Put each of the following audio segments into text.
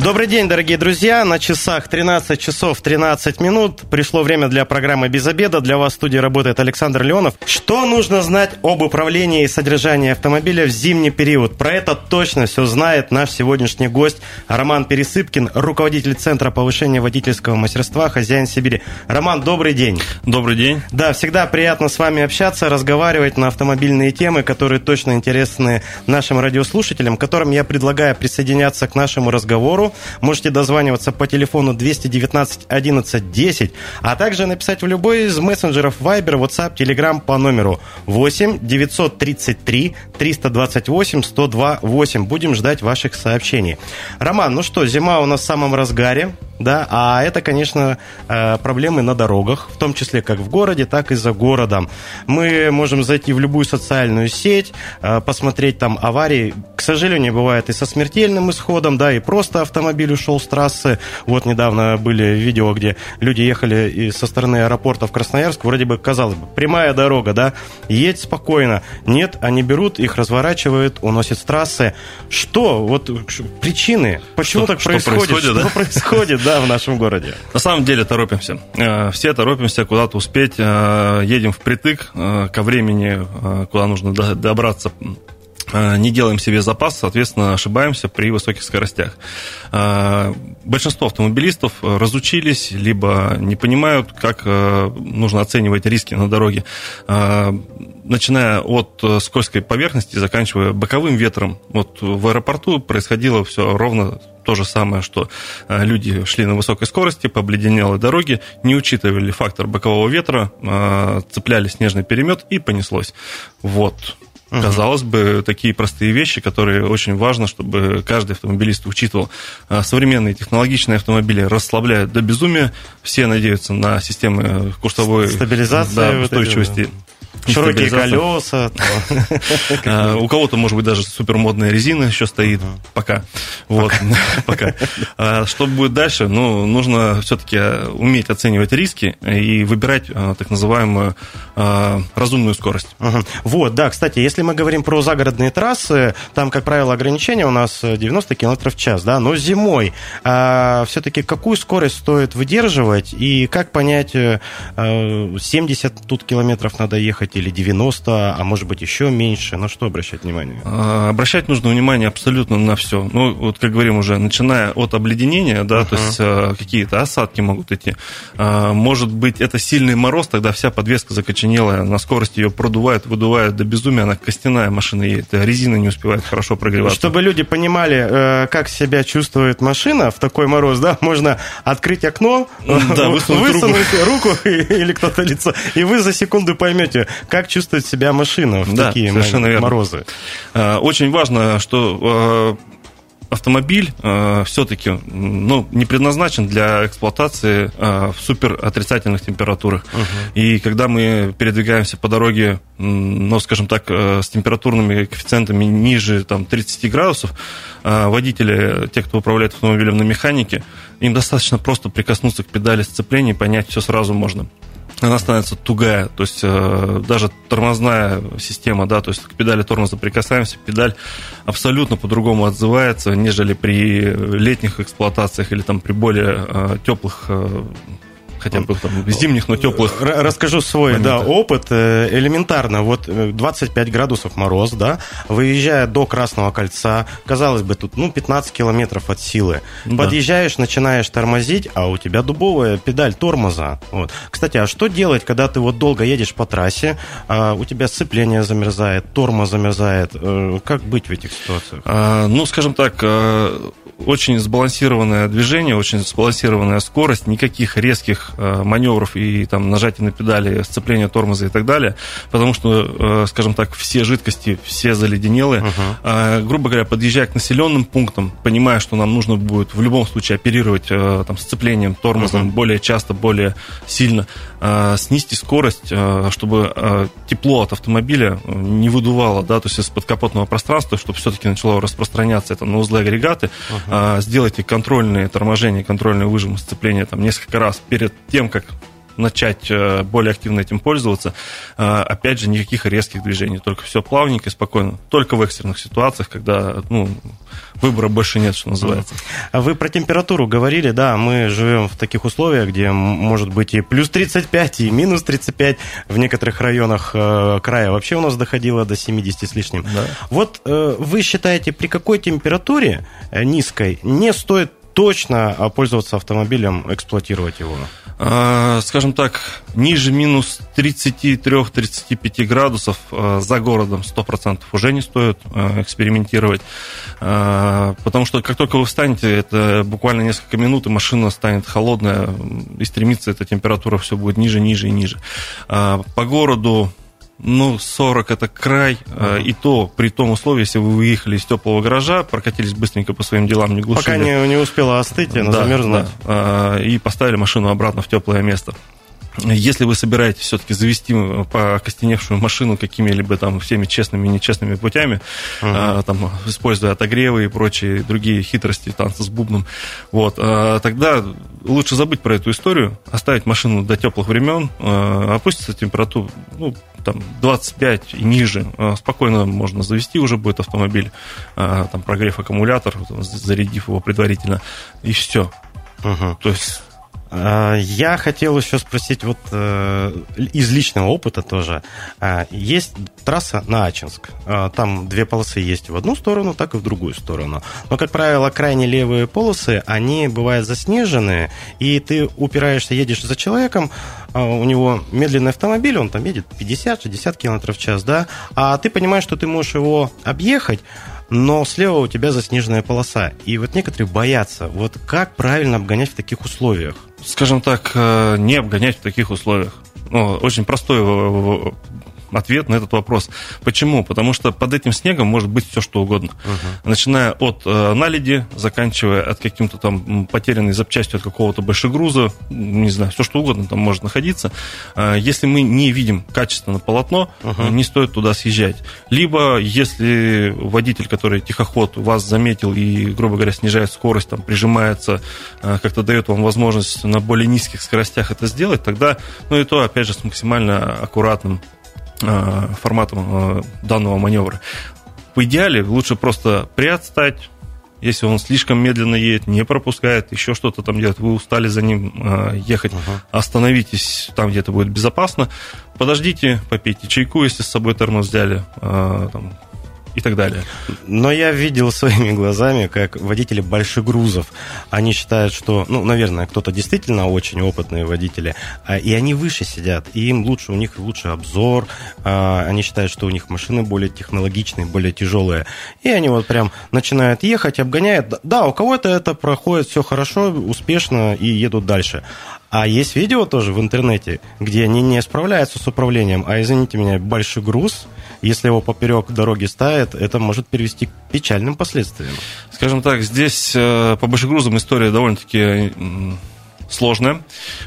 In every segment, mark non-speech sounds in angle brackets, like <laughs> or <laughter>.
Добрый день, дорогие друзья. На часах 13 часов 13 минут. Пришло время для программы «Без обеда». Для вас в студии работает Александр Леонов. Что нужно знать об управлении и содержании автомобиля в зимний период? Про это точно все знает наш сегодняшний гость Роман Пересыпкин, руководитель Центра повышения водительского мастерства «Хозяин Сибири». Роман, добрый день. Добрый день. Да, всегда приятно с вами общаться, разговаривать на автомобильные темы, которые точно интересны нашим радиослушателям, которым я предлагаю присоединяться к нашему разговору разговору. Можете дозваниваться по телефону 219 11 10, а также написать в любой из мессенджеров Viber, WhatsApp, Telegram по номеру 8 933 328 102 8. Будем ждать ваших сообщений. Роман, ну что, зима у нас в самом разгаре да, а это, конечно, э, проблемы на дорогах, в том числе как в городе, так и за городом. Мы можем зайти в любую социальную сеть, э, посмотреть там аварии. К сожалению, бывает и со смертельным исходом, да, и просто автомобиль ушел с трассы. Вот недавно были видео, где люди ехали со стороны аэропорта в Красноярск, вроде бы, казалось бы, прямая дорога, да, едь спокойно. Нет, они берут, их разворачивают, уносят с трассы. Что? Вот причины? Почему что, так происходит? Что происходит, что да? происходит, да, в нашем городе? На самом деле торопимся. Э, все торопимся куда-то успеть. Э, едем впритык э, ко времени, куда нужно добраться не делаем себе запас, соответственно, ошибаемся при высоких скоростях. Большинство автомобилистов разучились, либо не понимают, как нужно оценивать риски на дороге. Начиная от скользкой поверхности, заканчивая боковым ветром. Вот в аэропорту происходило все ровно то же самое, что э, люди шли на высокой скорости по обледенелой дороге, не учитывали фактор бокового ветра, э, цепляли снежный перемет и понеслось. Вот. Угу. Казалось бы, такие простые вещи, которые очень важно, чтобы каждый автомобилист учитывал. Э, современные технологичные автомобили расслабляют до безумия. Все надеются на системы курсовой стабилизации, да, устойчивости. Широкие колеса. А, <laughs> у кого-то, может быть, даже супермодная резина еще стоит. Пока. Вот. <laughs> Пока. А, что будет дальше? Ну, нужно все-таки уметь оценивать риски и выбирать а, так называемую разумную скорость. Вот, да, кстати, если мы говорим про загородные трассы, там, как правило, ограничение у нас 90 км в час, да, но зимой все-таки какую скорость стоит выдерживать и как понять, 70 тут километров надо ехать или 90, а может быть еще меньше? На что обращать внимание? А, обращать нужно внимание абсолютно на все. Ну, вот как говорим уже, начиная от обледенения, да, uh-huh. то есть а, какие-то осадки могут идти. А, может быть, это сильный мороз, тогда вся подвеска закоченелая, на скорости ее продувает, выдувает до безумия, она костяная машина едет, резина не успевает хорошо прогреваться. Чтобы люди понимали, э, как себя чувствует машина в такой мороз, да, можно открыть окно, да, <laughs> высунуть, высунуть руку, руку <laughs> или кто-то лицо, и вы за секунду поймете, как чувствует себя машина в да, такие морозы? Верно. Очень важно, что э, автомобиль э, все-таки ну, не предназначен для эксплуатации э, в супер отрицательных температурах. Угу. И когда мы передвигаемся по дороге, ну, скажем так, э, с температурными коэффициентами ниже там, 30 градусов, э, водители, те, кто управляет автомобилем на механике, им достаточно просто прикоснуться к педали сцепления и понять все сразу можно она становится тугая, то есть э, даже тормозная система, да, то есть к педали тормоза прикасаемся, педаль абсолютно по-другому отзывается, нежели при летних эксплуатациях или там при более э, теплых э, хотя бы там зимних, но теплых. Расскажу свой да, опыт. Э, элементарно, вот 25 э, градусов мороз, да, выезжая до Красного кольца, казалось бы, тут ну 15 километров от силы. Да. Подъезжаешь, начинаешь тормозить, а у тебя дубовая педаль тормоза. Вот. Кстати, а что делать, когда ты вот долго едешь по трассе, а у тебя сцепление замерзает, тормоз замерзает? Э, как быть в этих ситуациях? А, ну, скажем так, очень сбалансированное движение, очень сбалансированная скорость, никаких резких э, маневров и там нажатия на педали, сцепления тормоза и так далее, потому что, э, скажем так, все жидкости, все заледенелые. Uh-huh. Грубо говоря, подъезжая к населенным пунктам, понимая, что нам нужно будет в любом случае оперировать э, там сцеплением, тормозом uh-huh. более часто, более сильно, снизьте скорость, чтобы тепло от автомобиля не выдувало, да, то есть из подкапотного пространства, чтобы все-таки начало распространяться это на узлы агрегаты, uh-huh сделайте контрольные торможения, контрольные выжимы сцепления там несколько раз перед тем, как начать э, более активно этим пользоваться, э, опять же, никаких резких движений, только все плавненько и спокойно. Только в экстренных ситуациях, когда ну, выбора больше нет, что называется. А вы про температуру говорили, да, мы живем в таких условиях, где может быть и плюс 35, и минус 35, в некоторых районах э, края вообще у нас доходило до 70 с лишним. Да. Вот вы считаете, при какой температуре низкой не стоит точно пользоваться автомобилем, эксплуатировать его? А, скажем так, ниже минус 33-35 градусов а, за городом 100% уже не стоит а, экспериментировать, потому что как только вы встанете, это буквально несколько минут, и машина станет холодная, и стремится эта температура все будет ниже, ниже и ниже. По городу ну, 40 это край, uh-huh. и то при том условии, если вы выехали из теплого гаража, прокатились быстренько по своим делам, не глушили. Пока не, не успела остыть, она да, замерзнуть. Да, а, и поставили машину обратно в теплое место. Если вы собираетесь все-таки завести по окостеневшую машину какими-либо там всеми честными и нечестными путями, uh-huh. там, используя отогревы и прочие другие хитрости, танцы с бубном, вот, а, тогда лучше забыть про эту историю, оставить машину до теплых времен, а, опуститься температуру, ну, там 25 и ниже, спокойно можно завести уже будет автомобиль, там прогрев аккумулятор, зарядив его предварительно, и все. Угу. То есть Э, я хотел еще спросить вот э, из личного опыта тоже. Э, есть трасса на Ачинск. Там две полосы есть в одну сторону, так и в другую сторону. Но, как правило, крайне левые полосы, они бывают заснеженные, и ты упираешься, едешь за человеком, у него медленный автомобиль, он там едет 50-60 км в час, да, а ты понимаешь, что ты можешь его объехать, но слева у тебя заснеженная полоса. И вот некоторые боятся. Вот как правильно обгонять в таких условиях? Скажем так, э, не обгонять в таких условиях. Ну, очень простой ответ на этот вопрос. Почему? Потому что под этим снегом может быть все что угодно. Угу. Начиная от э, наледи, заканчивая от каким-то там потерянной запчастью от какого-то большегруза, не знаю, все что угодно там может находиться. Э, если мы не видим качественно полотно, угу. не стоит туда съезжать. Либо, если водитель, который тихоход, вас заметил и, грубо говоря, снижает скорость, там, прижимается, э, как-то дает вам возможность на более низких скоростях это сделать, тогда, ну и то, опять же, с максимально аккуратным форматом э, данного маневра. В идеале лучше просто приотстать, если он слишком медленно едет, не пропускает, еще что-то там делает, вы устали за ним э, ехать, uh-huh. остановитесь там, где это будет безопасно, подождите, попейте чайку, если с собой термос взяли, там, и так далее. Но я видел своими глазами, как водители больших грузов, они считают, что, ну, наверное, кто-то действительно очень опытные водители, а, и они выше сидят, и им лучше, у них лучше обзор, а, они считают, что у них машины более технологичные, более тяжелые, и они вот прям начинают ехать, обгоняют. Да, у кого-то это проходит все хорошо, успешно и едут дальше. А есть видео тоже в интернете, где они не справляются с управлением, а, извините меня, большой груз, если его поперек дороги ставят, это может привести к печальным последствиям. Скажем так, здесь э, по большегрузам история довольно-таки сложная.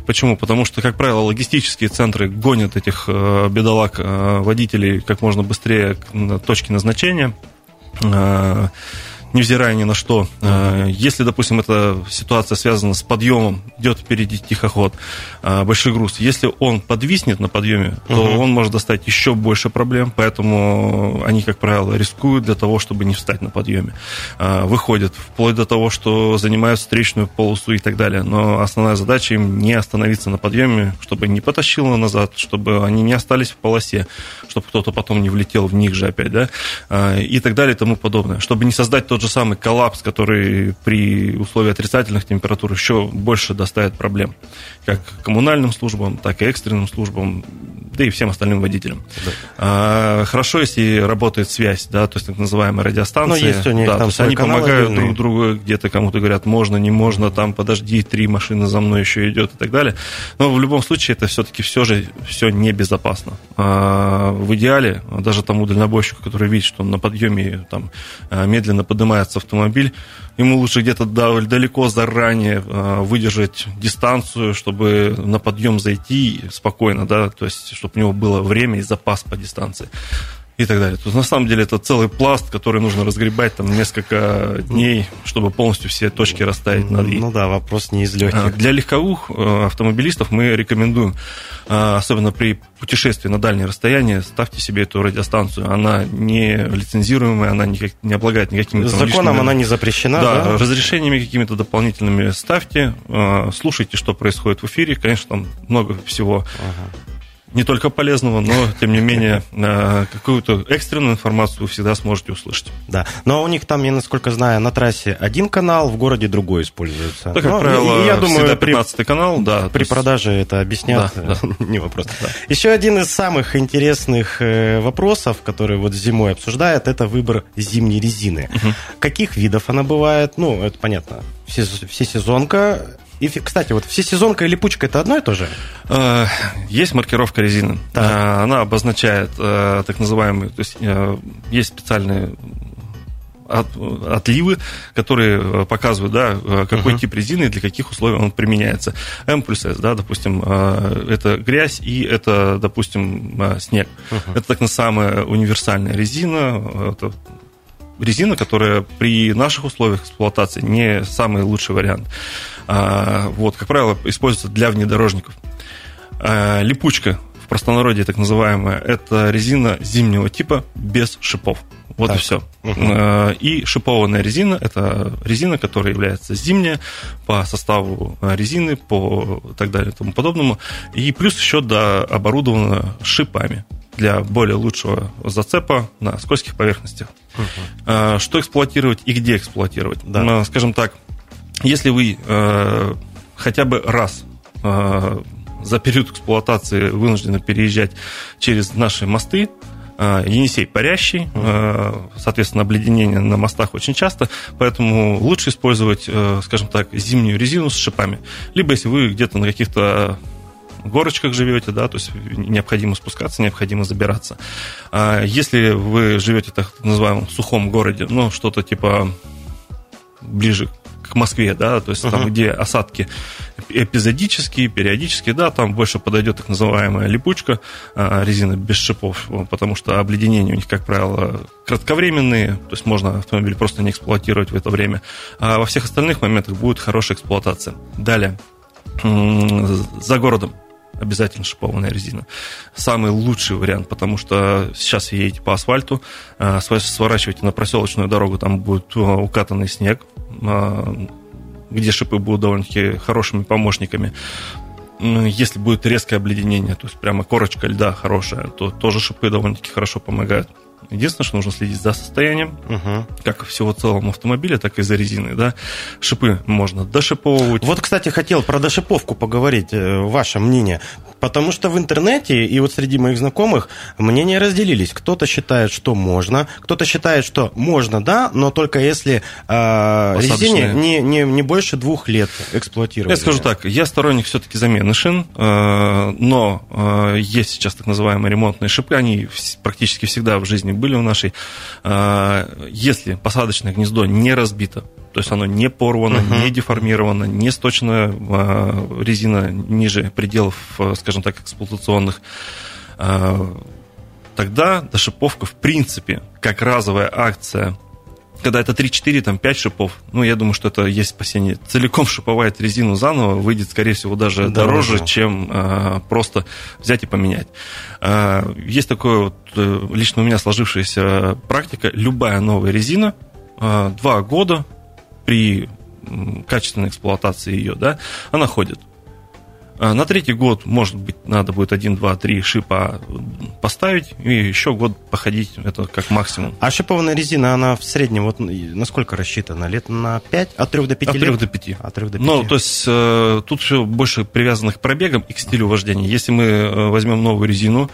Почему? Потому что, как правило, логистические центры гонят этих э, бедолаг э, водителей как можно быстрее к точке назначения невзирая ни на что. Э, если, допустим, эта ситуация связана с подъемом, идет впереди тихоход, э, большой груз, если он подвиснет на подъеме, то угу. он может достать еще больше проблем, поэтому они, как правило, рискуют для того, чтобы не встать на подъеме. Э, выходят вплоть до того, что занимают встречную полосу и так далее. Но основная задача им не остановиться на подъеме, чтобы не потащило назад, чтобы они не остались в полосе, чтобы кто-то потом не влетел в них же опять, да, и так далее и тому подобное. Чтобы не создать тот же самый коллапс, который при условии отрицательных температур еще больше доставит проблем. Как коммунальным службам, так и экстренным службам, да и всем остальным водителям. Да. А, хорошо, если работает связь, да, то есть так называемая радиостанция. Но есть у них да, там то есть они помогают отдельный. друг другу, где-то кому-то говорят, можно, не можно, там подожди, три машины за мной еще идет и так далее. Но в любом случае это все-таки все же все небезопасно. А, в идеале, даже тому дальнобойщику, который видит, что он на подъеме там медленно поднимает поднимается автомобиль, ему лучше где-то далеко заранее а, выдержать дистанцию, чтобы на подъем зайти спокойно, да, то есть, чтобы у него было время и запас по дистанции. И так далее. То есть, на самом деле это целый пласт, который нужно разгребать там несколько дней, чтобы полностью все точки расставить над «и». Ну да, вопрос не из легких. А, для легковых э, автомобилистов мы рекомендуем, э, особенно при путешествии на дальние расстояния, ставьте себе эту радиостанцию. Она не лицензируемая, она никак, не облагает никакими... Законом лишними, она не запрещена, да? Да, разрешениями какими-то дополнительными ставьте, э, слушайте, что происходит в эфире. Конечно, там много всего ага не только полезного, но, тем не менее, э, какую-то экстренную информацию вы всегда сможете услышать. Да, но у них там, я насколько знаю, на трассе один канал, в городе другой используется. Да, как но, правило, я думаю, 15 при, канал, да. При есть... продаже это объяснят, да, да. <laughs> не вопрос. Да. Еще один из самых интересных э, вопросов, который вот зимой обсуждают, это выбор зимней резины. Угу. Каких видов она бывает? Ну, это понятно. Все, всесезонка, и, кстати, вот всесезонка и липучка это одно и то же? Э, есть маркировка резины. Так. Э, она обозначает э, так называемые, то есть есть специальные от, отливы, которые показывают, да, какой uh-huh. тип резины и для каких условий он применяется. М плюс С, да, допустим, это грязь и это, допустим, снег. Uh-huh. Это так называемая универсальная резина, это резина, которая при наших условиях эксплуатации не самый лучший вариант. А, вот, как правило, используется для внедорожников. А, липучка в простонародье так называемая, это резина зимнего типа без шипов. Вот так. и все. Угу. И шипованная резина – это резина, которая является зимняя по составу резины, по так далее и тому подобному. И плюс еще да, оборудована шипами для более лучшего зацепа на скользких поверхностях. Угу. Что эксплуатировать и где эксплуатировать? Да. Скажем так, если вы э, хотя бы раз э, за период эксплуатации вынуждены переезжать через наши мосты, э, Енисей парящий, э, соответственно, обледенение на мостах очень часто, поэтому лучше использовать, э, скажем так, зимнюю резину с шипами. Либо если вы где-то на каких-то горочках живете, да, то есть необходимо спускаться, необходимо забираться. А если вы живете так называемом сухом городе, ну, что-то типа ближе к Москве, да, то есть uh-huh. там, где осадки эпизодические, периодические, да, там больше подойдет так называемая липучка, а, резина без шипов, потому что обледенения у них, как правило, кратковременные, то есть можно автомобиль просто не эксплуатировать в это время. А во всех остальных моментах будет хорошая эксплуатация. Далее, за городом обязательно шипованная резина. Самый лучший вариант, потому что сейчас едете по асфальту, а, сворачиваете на проселочную дорогу, там будет укатанный снег, где шипы будут довольно-таки хорошими помощниками. Если будет резкое обледенение, то есть прямо корочка льда хорошая, то тоже шипы довольно-таки хорошо помогают. Единственное, что нужно следить за состоянием, угу. как всего целом автомобиля, так и за резиной. Да? Шипы можно дошиповывать. Вот, кстати, хотел про дошиповку поговорить. Э, ваше мнение. Потому что в интернете и вот среди моих знакомых мнения разделились. Кто-то считает, что можно, кто-то считает, что можно, да, но только если э, резине не, не, не больше двух лет эксплуатировать. Я скажу так, я сторонник все-таки замены шин, э, но э, есть сейчас так называемые ремонтные шипы, они практически всегда в жизни были у нашей. Э, если посадочное гнездо не разбито, то есть оно не порвано, uh-huh. не деформировано, не сточена резина ниже пределов, э, скажем так, эксплуатационных, тогда дошиповка, в принципе, как разовая акция когда это 3-4, там 5 шипов, ну, я думаю, что это есть спасение. Целиком шиповать резину заново выйдет, скорее всего, даже дороже, дороже чем э, просто взять и поменять. Э, есть такое вот, э, лично у меня сложившаяся практика, любая новая резина, э, 2 года при качественной эксплуатации ее, да, она ходит. А на третий год, может быть, надо будет один, два, три шипа поставить и еще год походить, это как максимум. А шипованная резина, она в среднем вот насколько рассчитана? Лет на 5? От 3 до 5 От лет? 3 до 5. От 3 до 5. Ну, то есть э, тут все больше привязано к пробегам и к стилю вождения. Если мы э, возьмем новую резину,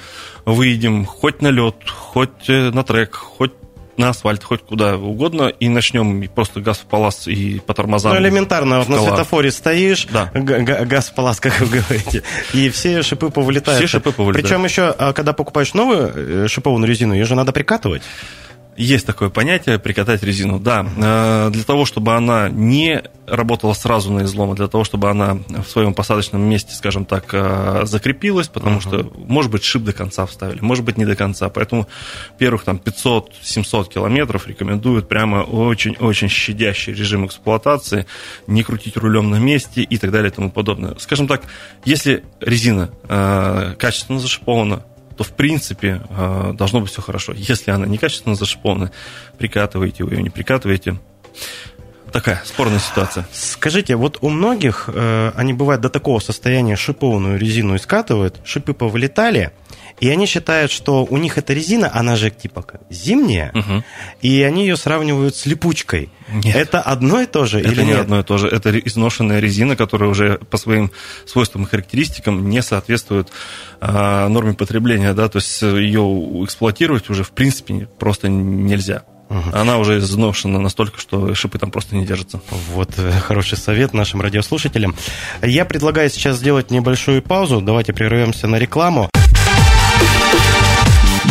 выедем хоть на лед, хоть э, на трек, хоть на асфальт, хоть куда угодно, и начнем просто газ в палас и по тормозам. Ну, элементарно, вот на светофоре стоишь, да. газ в палас, как вы говорите, и все шипы повылетают. Все шипы повылетают. Причем еще, а, когда покупаешь новую э, шипованную резину, ее же надо прикатывать. Есть такое понятие прикатать резину. Да, э, для того, чтобы она не работала сразу на излом, а для того, чтобы она в своем посадочном месте, скажем так, э, закрепилась, потому uh-huh. что, может быть, шип до конца вставили, может быть, не до конца. Поэтому первых там 500-700 километров рекомендуют прямо очень-очень щадящий режим эксплуатации, не крутить рулем на месте и так далее и тому подобное. Скажем так, если резина э, качественно зашипована, то в принципе э, должно быть все хорошо. Если она некачественно зашипована, прикатываете вы ее, не прикатываете. Такая спорная ситуация. Скажите, вот у многих э, они бывают до такого состояния шипованную резину искатывают, шипы повылетали, и они считают, что у них эта резина, она же типа зимняя, угу. и они ее сравнивают с липучкой. Нет. Это одно и то же это или не нет? одно и то же. Это изношенная резина, которая уже по своим свойствам и характеристикам не соответствует а, норме потребления, да, то есть ее эксплуатировать уже в принципе просто нельзя. Угу. Она уже изношена настолько, что шипы там просто не держатся. Вот э, хороший совет нашим радиослушателям. Я предлагаю сейчас сделать небольшую паузу. Давайте прервемся на рекламу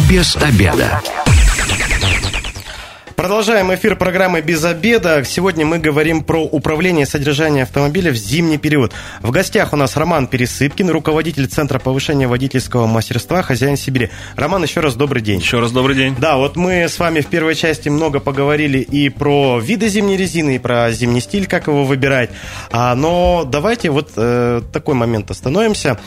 без обеда. Продолжаем эфир программы «Без обеда». Сегодня мы говорим про управление и содержание автомобиля в зимний период. В гостях у нас Роман Пересыпкин, руководитель Центра повышения водительского мастерства «Хозяин Сибири». Роман, еще раз добрый день. Еще раз добрый день. Да, вот мы с вами в первой части много поговорили и про виды зимней резины, и про зимний стиль, как его выбирать. А, но давайте вот э, такой момент остановимся.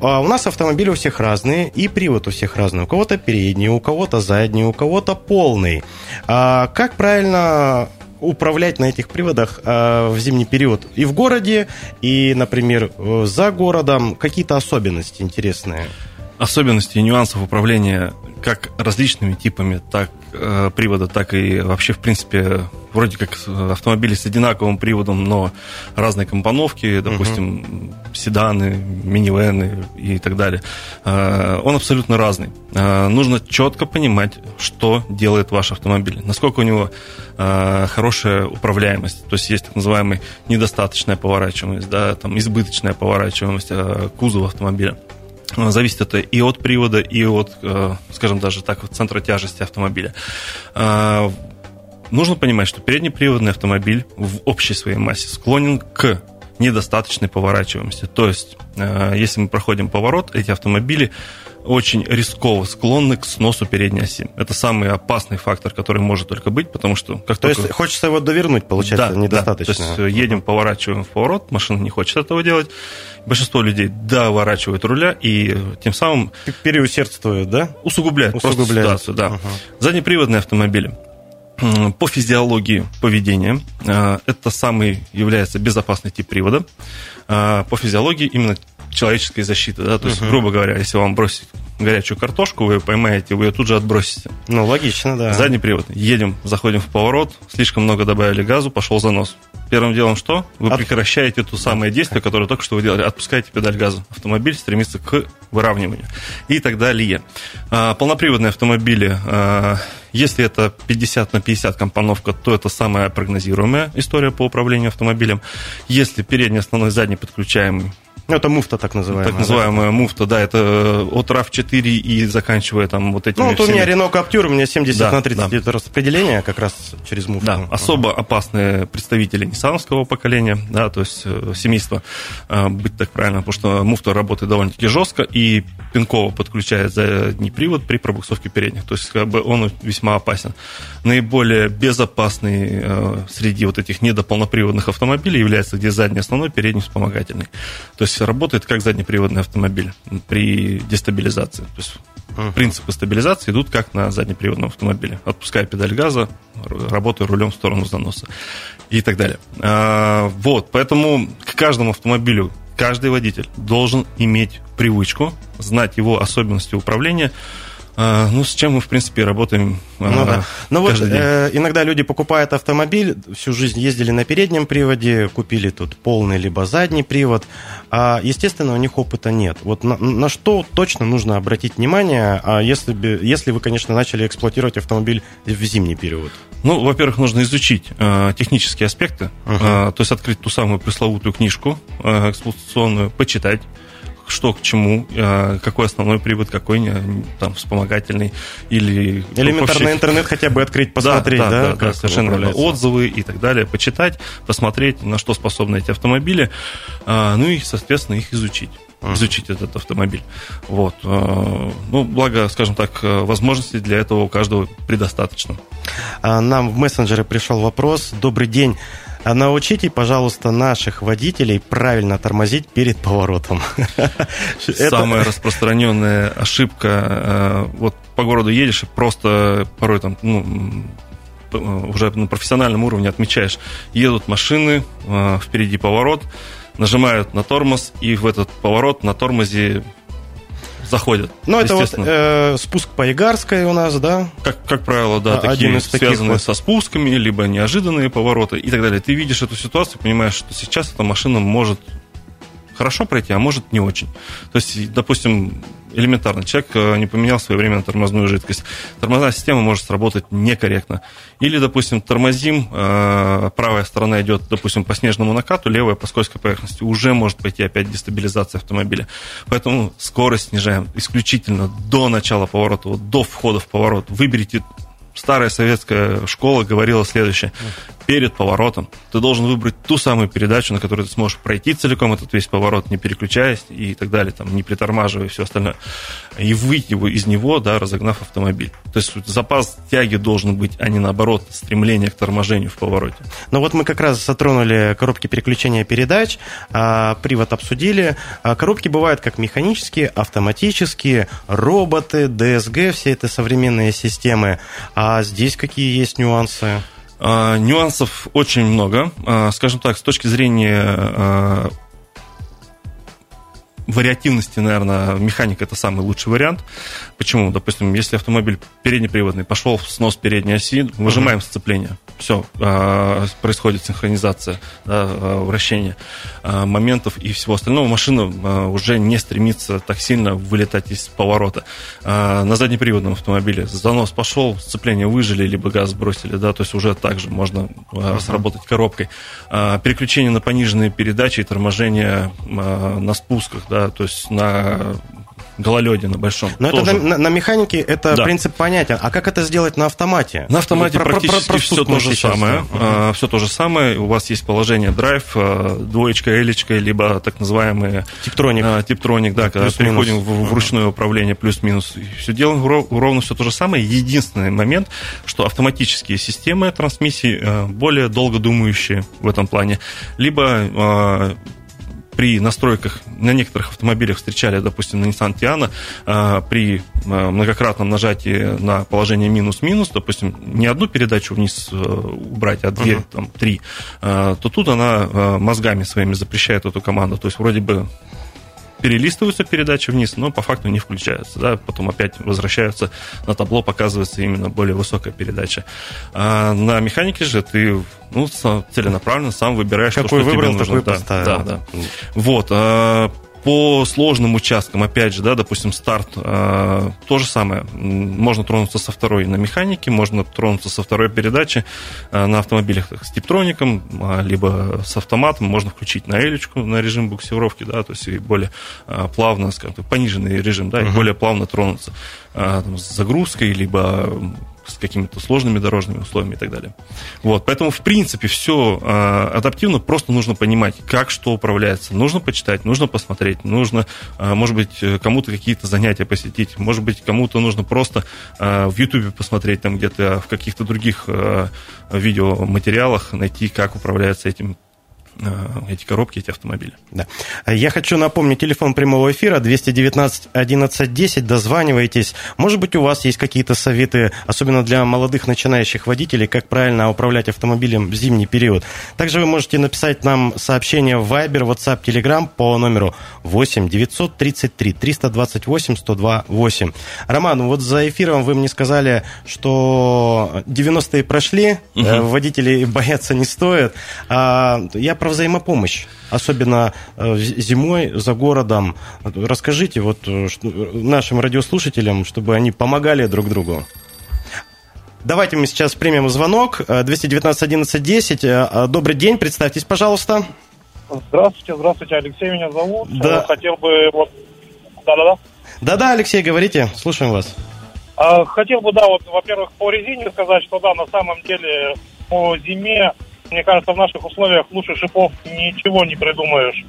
А у нас автомобили у всех разные, и привод у всех разный. У кого-то передний, у кого-то задний, у кого-то полный. А как правильно управлять на этих приводах э, в зимний период и в городе, и, например, за городом? Какие-то особенности интересные? Особенности и нюансов управления как различными типами, так э, привода, так и вообще, в принципе, вроде как автомобили с одинаковым приводом, но разные компоновки, допустим, uh седаны, минивены и так далее. Э, он абсолютно разный. Э, нужно четко понимать, что делает ваш автомобиль, насколько у него э, хорошая управляемость, то есть есть так называемая недостаточная поворачиваемость, да, там избыточная поворачиваемость кузова автомобиля. Зависит это и от привода, и от, скажем, даже так, от центра тяжести автомобиля. Э, нужно понимать, что переднеприводный автомобиль в общей своей массе склонен к недостаточной поворачиваемости. То есть, если мы проходим поворот, эти автомобили очень рисково склонны к сносу передней оси. Это самый опасный фактор, который может только быть, потому что... Как то только... есть хочется его довернуть, получается, да, недостаточно. Да. То есть едем, поворачиваем в поворот, машина не хочет этого делать. Большинство людей доворачивают руля и тем самым... Переусердствуют, да? Усугубляют, усугубляют. просто ситуацию, да. Угу. Заднеприводные автомобили по физиологии поведения. Э, это самый является безопасный тип привода. Э, по физиологии именно человеческой защиты. Да? То есть, грубо говоря, если вам бросить горячую картошку, вы ее поймаете, вы ее тут же отбросите. Ну, логично, да. Задний привод. Едем, заходим в поворот, слишком много добавили газу, пошел занос. Первым делом что? Вы От... прекращаете то самое действие, которое только что вы делали. Отпускаете педаль газа. Автомобиль стремится к выравниванию. И так далее. А, полноприводные автомобили, если это 50 на 50 компоновка, то это самая прогнозируемая история по управлению автомобилем. Если передний, основной, задний подключаемый, это муфта так называемая. Так называемая да? муфта, да, это э, от RAV4 и заканчивая там вот этими Ну, вот всеми... у меня Renault Captur, у меня 70 да, на 30 да. это распределение как раз через муфту. Да, особо опасные представители ниссановского поколения, да, то есть э, семейства, э, быть так правильно, потому что муфта работает довольно-таки жестко, и пинково подключает задний привод при пробуксовке передних, то есть как бы он весьма опасен. Наиболее безопасный среди вот этих недополноприводных автомобилей является, где задний основной, передний вспомогательный. То есть работает как заднеприводный автомобиль при дестабилизации. То есть uh-huh. принципы стабилизации идут как на заднеприводном автомобиле. Отпуская педаль газа, работая рулем в сторону заноса и так далее. А, вот, поэтому к каждому автомобилю каждый водитель должен иметь привычку, знать его особенности управления, ну, с чем мы, в принципе, работаем ну, а, да. Но ну вот э, иногда люди покупают автомобиль, всю жизнь ездили на переднем приводе, купили тут полный либо задний привод, а, естественно, у них опыта нет. Вот на, на что точно нужно обратить внимание, а если, если вы, конечно, начали эксплуатировать автомобиль в зимний период? Ну, во-первых, нужно изучить э, технические аспекты, uh-huh. э, то есть открыть ту самую пресловутую книжку э, эксплуатационную, почитать, что к чему, э, какой основной привод, какой там вспомогательный или... Элементарный интернет хотя бы открыть, посмотреть, да? Да, да, да, совершенно Отзывы и так далее, почитать, посмотреть, на что способны эти автомобили, ну и, соответственно, их изучить изучить этот автомобиль. Вот. Ну, благо, скажем так, возможностей для этого у каждого предостаточно. А, нам в мессенджеры пришел вопрос. Добрый день. А научите, пожалуйста, наших водителей правильно тормозить перед поворотом. <laughs> Самая распространенная ошибка. Э, вот по городу едешь и просто порой там, ну, уже на профессиональном уровне отмечаешь, едут машины, э, впереди поворот, нажимают на тормоз, и в этот поворот на тормозе заходят. Ну, это вот э, спуск по Игарской у нас, да? Как, как правило, да, а, такие из связанные вот. со спусками, либо неожиданные повороты и так далее. Ты видишь эту ситуацию, понимаешь, что сейчас эта машина может хорошо пройти, а может не очень. То есть, допустим, элементарно. Человек э, не поменял в свое время на тормозную жидкость. Тормозная система может сработать некорректно. Или, допустим, тормозим, э, правая сторона идет, допустим, по снежному накату, левая по скользкой поверхности. Уже может пойти опять дестабилизация автомобиля. Поэтому скорость снижаем исключительно до начала поворота, вот до входа в поворот. Выберите старая советская школа говорила следующее. Перед поворотом ты должен выбрать ту самую передачу, на которой ты сможешь пройти целиком этот весь поворот, не переключаясь и так далее, там, не притормаживая и все остальное. И выйти из него, да, разогнав автомобиль. То есть запас тяги должен быть, а не наоборот, стремление к торможению в повороте. Ну вот мы как раз затронули коробки переключения передач, а, привод обсудили. А, коробки бывают как механические, автоматические, роботы, ДСГ, все это современные системы. А здесь какие есть нюансы? А, нюансов очень много. А, скажем так, с точки зрения а, вариативности, наверное, механика это самый лучший вариант. Почему? Допустим, если автомобиль переднеприводный, пошел в снос передней оси, выжимаем uh-huh. сцепление. Все, а, происходит синхронизация, да, а, вращение а, моментов и всего остального. Машина уже не стремится так сильно вылетать из поворота. На заднеприводном автомобиле занос пошел, сцепление выжили, либо газ сбросили, да, то есть уже также можно uh-huh. сработать коробкой. Переключение на пониженные передачи и торможение на спусках, да, то есть на гололеде на большом. Но тоже. это на, на механике это да. принцип понятен. А как это сделать на автомате? На автомате ну, практически про, про, про все то же самое. Uh-huh. А, все то же самое. У вас есть положение драйв, а, двоечка, элечка, либо так называемые типтроник. А, типтроник, да, когда переходим в, в ручное управление плюс-минус. Все делаем ровно все то же самое. Единственный момент, что автоматические системы трансмиссии более долго думающие в этом плане. Либо при настройках на некоторых автомобилях встречали, допустим, на Nissan Tiana, а, при а, многократном нажатии на положение минус-минус, допустим, не одну передачу вниз э, убрать, а две, uh-huh. там, три, а, то тут она мозгами своими запрещает эту команду. То есть вроде бы перелистываются передачи вниз, но по факту не включаются. Да? Потом опять возвращаются на табло, показывается именно более высокая передача. А на механике же ты ну, целенаправленно сам выбираешь Какой то, что выбрал, тебе нужно. Такой да, поставил. да, да. Вот. По сложным участкам, опять же, да, допустим, старт, э, то же самое. Можно тронуться со второй на механике, можно тронуться со второй передачи э, на автомобилях с типтроником, э, либо с автоматом. Можно включить на элечку, на режим буксировки, да, то есть и более э, плавно, скажем так, пониженный режим, да, uh-huh. и более плавно тронуться э, там, с загрузкой, либо с какими-то сложными дорожными условиями и так далее. Вот, поэтому, в принципе, все э, адаптивно, просто нужно понимать, как что управляется. Нужно почитать, нужно посмотреть, нужно, э, может быть, кому-то какие-то занятия посетить, может быть, кому-то нужно просто э, в YouTube посмотреть, там где-то в каких-то других видеоматериалах найти, как управляется этим эти коробки, эти автомобили. Да. Я хочу напомнить телефон прямого эфира 219 11 10. Дозванивайтесь. Может быть, у вас есть какие-то советы, особенно для молодых начинающих водителей, как правильно управлять автомобилем в зимний период. Также вы можете написать нам сообщение в Viber, WhatsApp, Telegram по номеру 8 933 328 102 8. Роман, вот за эфиром вы мне сказали, что 90-е прошли, угу. водителей <laughs> бояться не стоит. А я про взаимопомощь, особенно э, зимой за городом. Расскажите вот э, нашим радиослушателям, чтобы они помогали друг другу. Давайте мы сейчас примем звонок. 219 11 10. Добрый день, представьтесь, пожалуйста. Здравствуйте, здравствуйте, Алексей меня зовут. Да. Хотел бы вот... Да-да-да. Да-да, Алексей, говорите, слушаем вас. А, хотел бы, да, вот, во-первых, по резине сказать, что да, на самом деле по зиме, мне кажется, в наших условиях лучше шипов ничего не придумаешь.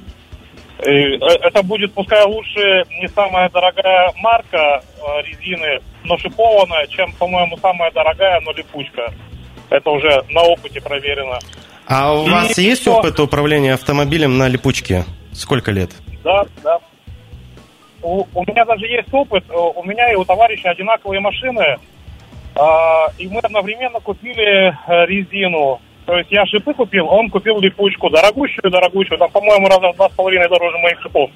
И э, это будет, пускай лучше не самая дорогая марка э, резины, но шипованная, чем, по-моему, самая дорогая, но липучка. Это уже на опыте проверено. А у И вас есть что? опыт управления автомобилем на липучке? Сколько лет? Да, да. У, у меня даже есть опыт. Э, У меня и у товарища одинаковые машины. А, и мы одновременно купили резину. То есть я шипы купил, он купил липучку. Дорогущую, дорогущую. Там, по-моему, раза в два с половиной дороже моих шипов.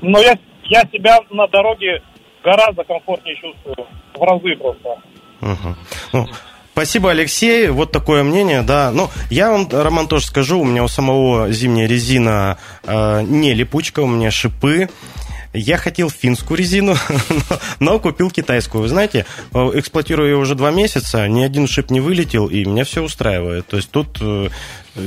Но я, я себя на дороге гораздо комфортнее чувствую. В разы просто. Ну, спасибо, Алексей. Вот такое мнение, да. Ну, я вам, Роман, тоже скажу, у меня у самого зимняя резина э, не липучка, у меня шипы. Я хотел финскую резину, <laughs> но, купил китайскую. Вы знаете, э, эксплуатирую ее уже два месяца, ни один шип не вылетел, и меня все устраивает. То есть тут э,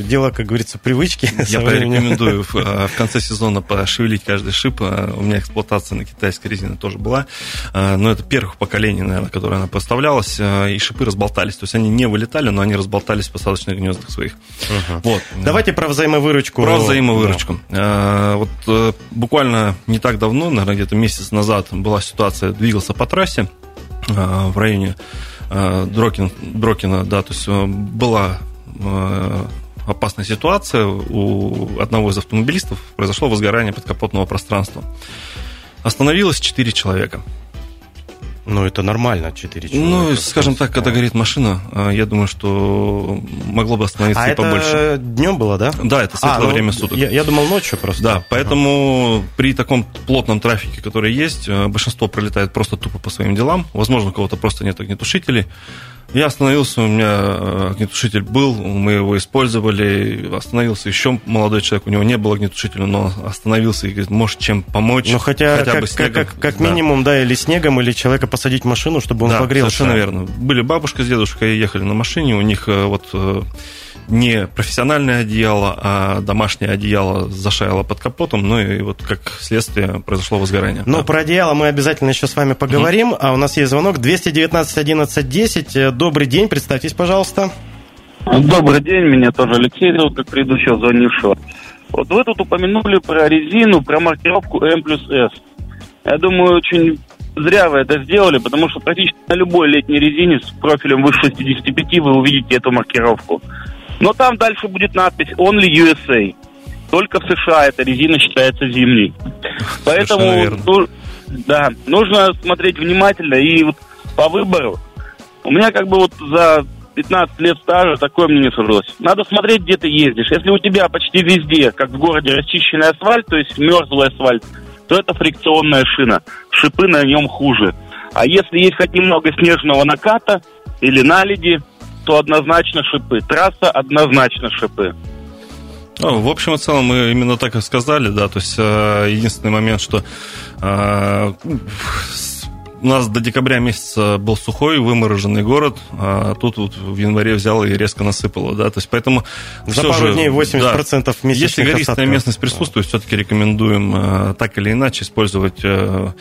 дело, как говорится, привычки. Я порекомендую в, э, <laughs> в конце сезона пошевелить каждый шип. Э, У меня эксплуатация на китайской резине тоже была. Э, Но это первых поколений, наверное, которое она поставлялась. И шипы разболтались. То есть они не вылетали, но они разболтались в посадочных гнездах своих. Мгм. Вот. Давайте про взаимовыручку. Про взаимовыручку. Э, Вот э, буквально не так давно, наверное, где-то месяц назад была ситуация, двигался по трассе в районе Дрокин, Дрокина, да, то есть э, была э, опасная ситуация, у одного из автомобилистов произошло возгорание подкапотного пространства. Остановилось 4 человека. Ну, это нормально, 4 человека. Ну, скажем так, когда горит машина, э, я думаю, что могло бы остановиться А и побольше. это днем было, да? Да, это светлое А, ну, время суток. Я, я думал ночью просто. Да, поэтому при таком плотном трафике, который есть, э, большинство пролетает просто тупо по своим делам. Возможно, у кого-то просто нет огнетушителей. Я остановился, у меня э, огнетушитель был, мы его использовали. Остановился еще молодой человек, у него не было огнетушителя, но остановился и говорит, может, чем помочь. Ну, хотя, как, бы как, снегом». как, как Да. минимум, да, или снегом, или человека посадить в машину, чтобы он да, погрелся. совершенно верно. Были бабушка с дедушкой, ехали на машине, у них э, вот э, не профессиональное одеяло, а домашнее одеяло зашаяло под капотом, ну и вот как следствие произошло возгорание. Но Да. про одеяло мы обязательно еще с вами поговорим. А у нас есть звонок 219 11 10. Э, Добрый день, представьтесь, пожалуйста. Добрый день, меня тоже Алексей зовут, как предыдущего звонившего. Вот вы тут упомянули про резину, про маркировку M плюс S. Я думаю, очень зря вы это сделали, потому что практически на любой летней резине с профилем выше 65 вы увидите эту маркировку. Но там дальше будет надпись Only USA. Только в США эта резина считается зимней. Поэтому ну, да, нужно смотреть внимательно и вот по выбору. У меня как бы вот за 15 лет стажа такое мне не сложилось. Надо смотреть, где ты ездишь. Если у тебя почти везде, как в городе, расчищенный асфальт, то есть мерзлый асфальт, то это фрикционная шина. Шипы на нем хуже. А если есть хоть немного снежного наката или наледи, то однозначно шипы. Трасса однозначно шипы. Ну, в общем и целом мы именно так и сказали, да, то есть э, единственный момент, что э, у нас до декабря месяца был сухой, вымороженный город, а тут вот в январе взял и резко насыпало, да, то есть поэтому За пару же, дней 80% да, месячных Если гористая осадков. местность присутствует, все-таки рекомендуем э, так или иначе использовать э,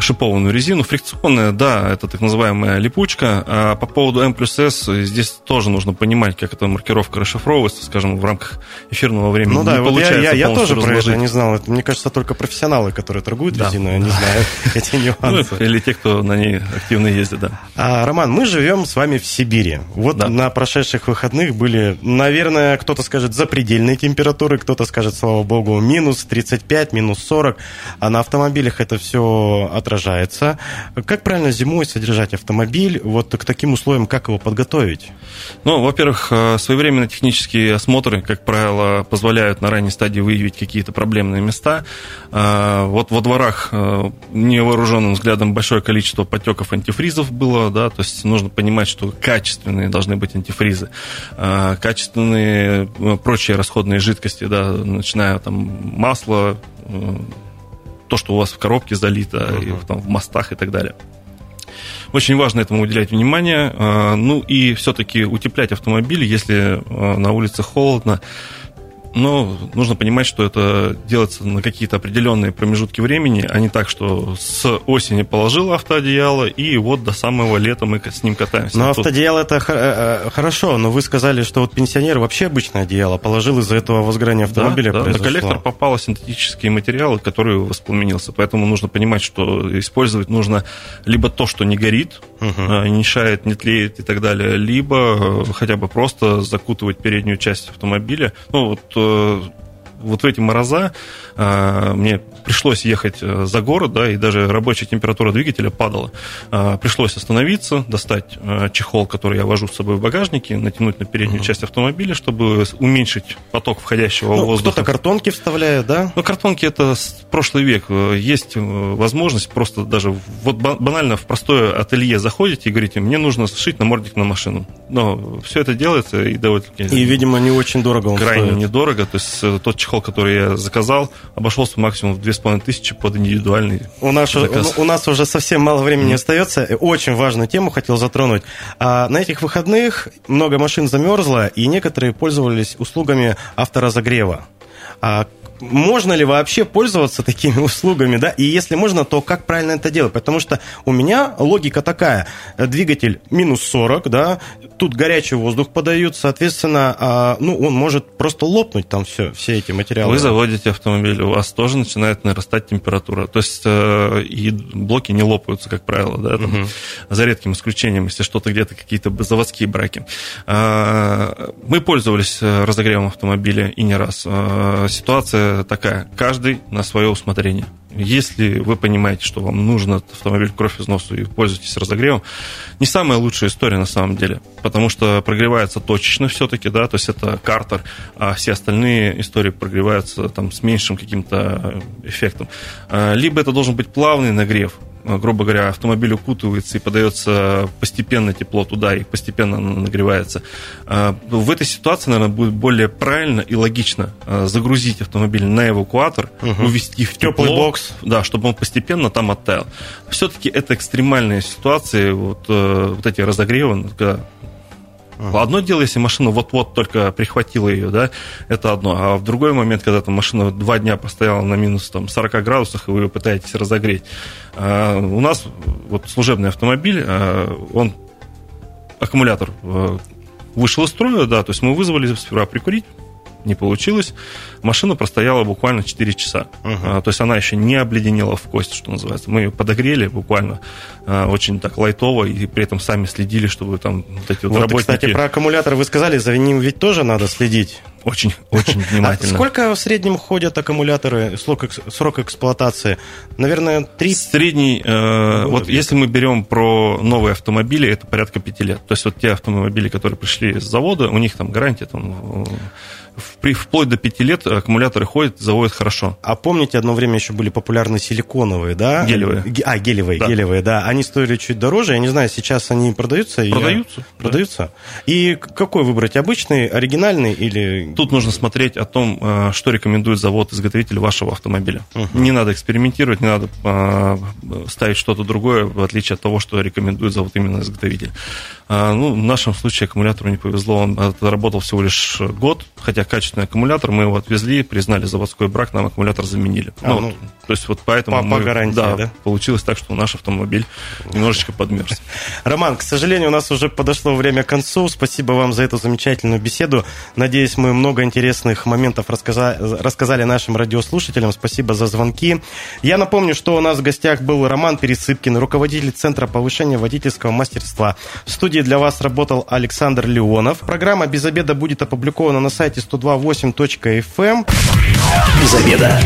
шипованную резину. Фрикционная, да, это так называемая липучка. А по поводу M плюс S, здесь тоже нужно понимать, как эта маркировка расшифровывается, скажем, в рамках эфирного времени. Ну да, не вот я, получается я, я полностью тоже про это разложить. не знал. Это, мне кажется, только профессионалы, которые торгуют Да. резиной, они знают <laughs> эти Ну, нюансы. или те, кто на ней активно ездит, да. А, Роман, мы живем с вами в Сибири. Вот Да. на прошедших выходных были, наверное, кто-то скажет запредельные температуры, кто-то скажет, слава богу, минус 35, минус 40. А на автомобилях это все отражается. Как правильно зимой содержать автомобиль? Вот к таким условиям как его подготовить? Ну, во-первых, э, своевременные технические осмотры, как правило, позволяют на ранней стадии выявить какие-то проблемные места. Э, Вот во дворах э, невооруженным взглядом большое количество потеков антифризов было, да, то есть нужно понимать, что качественные должны быть антифризы, качественные прочие расходные жидкости, да, начиная там масло, то, что у вас в коробке залито, и там, в мостах и так далее. Очень важно этому уделять внимание. Э, Ну и все-таки утеплять автомобиль, если э, на улице холодно. Но нужно понимать, что это делается на какие-то определенные промежутки времени, а не так, что с осени положил автоодеяло, и вот до самого лета мы с ним катаемся. Но автоодеяло это э, э, хорошо, но вы сказали, что вот пенсионер вообще обычное одеяло положил из-за этого возгорания автомобиля да, да. На коллектор попало синтетические материалы, которые воспламенился. Поэтому нужно понимать, что использовать нужно либо то, что не горит, угу. не шает, не тлеет и так далее, либо хотя бы просто закутывать переднюю часть автомобиля. Ну, вот что вот в эти мороза э, мне пришлось ехать э, за город, да, и даже рабочая температура двигателя падала. А, пришлось остановиться, достать э, чехол, который я вожу с собой в багажнике, натянуть на переднюю uh-huh. часть автомобиля, чтобы уменьшить поток входящего ну, воздуха. Кто-то картонки вставляет, да? Ну, картонки это прошлый век. Есть э, возможность просто даже вот банально в простое ателье заходите и говорите, мне нужно сшить намордник на машину. Но все это делается и довольно-таки... И, видимо, не очень дорого он Крайне стоит. недорого. То есть тот чехол, который я заказал, обошелся максимум в 2500 под индивидуальный у нас, заказ. У, у нас уже совсем мало времени mm-hmm. остается. Очень важную тему хотел затронуть. А, на этих выходных много машин замерзло, и некоторые пользовались услугами авторазогрева. А можно ли вообще пользоваться такими <laughs> услугами, да, и если можно, то как правильно это делать, потому что у меня логика такая, двигатель минус 40, да, тут горячий воздух подают, соответственно, а, ну, он может просто лопнуть там все, все эти материалы. Вы заводите автомобиль, у вас тоже начинает нарастать температура, то есть э, и блоки не лопаются, как правило, да, там, угу. за редким исключением, если что-то где-то какие-то заводские браки. А, мы пользовались э, разогревом автомобиля и не раз. А, ситуация такая, каждый на свое усмотрение. Если вы понимаете, что вам нужен автомобиль кровь из носу и пользуетесь разогревом, не самая лучшая история на самом деле, потому что прогревается точечно все-таки, да, то есть это картер, а все остальные истории прогреваются там с меньшим каким-то эффектом. А, либо это должен быть плавный нагрев, Э, грубо говоря, автомобиль укутывается и подается постепенно тепло туда и постепенно нагревается. Э, в этой ситуации, наверное, будет более правильно и логично э, загрузить автомобиль на эвакуатор, угу. увезти в тепло, теплый бокс, да, чтобы он постепенно там оттаял. Все-таки это экстремальные ситуации, вот, вот эти разогревы, когда Ага. Одно дело, если машина вот-вот только прихватила ее, да, это одно. А в другой момент, когда там машина два дня постояла на минус там, 40 градусах, и вы ее пытаетесь разогреть. А, у нас вот служебный автомобиль, а, он аккумулятор а, вышел из строя, да, то есть мы вызвали сперва прикурить, не получилось. Машина простояла буквально 4 часа. А, то есть она еще не обледенела в кость, что называется. Мы ее подогрели буквально а, очень так лайтово, и при этом сами следили, чтобы там вот эти вот, вот работники... Кстати, про аккумулятор вы сказали, за ним ведь тоже надо следить. Очень, <laughs> очень внимательно. А сколько в среднем ходят аккумуляторы, срок, срок эксплуатации? Наверное, три. Средний, э, вот если мы берем про новые автомобили, это порядка пяти лет. То есть вот те автомобили, которые пришли с завода, у них там гарантия там в при, вплоть до 5 лет аккумуляторы ходят, заводят хорошо. А помните, одно время еще были популярны силиконовые, да? Гелевые. А, гелевые, да. гелевые, да. Они стоили чуть дороже. Я не знаю, сейчас они продаются? Продаются. Я... Продаются. И какой выбрать? Обычный, оригинальный или... Тут нужно смотреть о том, э, что рекомендует завод-изготовитель вашего автомобиля. Угу. Не надо экспериментировать, не надо э, ставить что-то другое, в отличие от того, что рекомендует завод именно изготовитель. А, ну, в нашем случае аккумулятору не повезло, он отработал всего лишь год, хотя качественный аккумулятор, мы его отвезли, признали заводской брак, нам аккумулятор заменили. А, ну, ну, то есть вот поэтому по, мы, по гарантии, да, да? получилось так, что наш автомобиль немножечко подмерз. <laughs> Роман, к сожалению, у нас уже подошло время к концу. Спасибо вам за эту замечательную беседу. Надеюсь, мы много интересных моментов рассказали, рассказали нашим радиослушателям. Спасибо за звонки. Я напомню, что у нас в гостях был Роман Пересыпкин, руководитель Центра повышения водительского мастерства. В студии для вас работал Александр Леонов. Программа «Без обеда» будет опубликована на сайте 128.fm. Без обеда.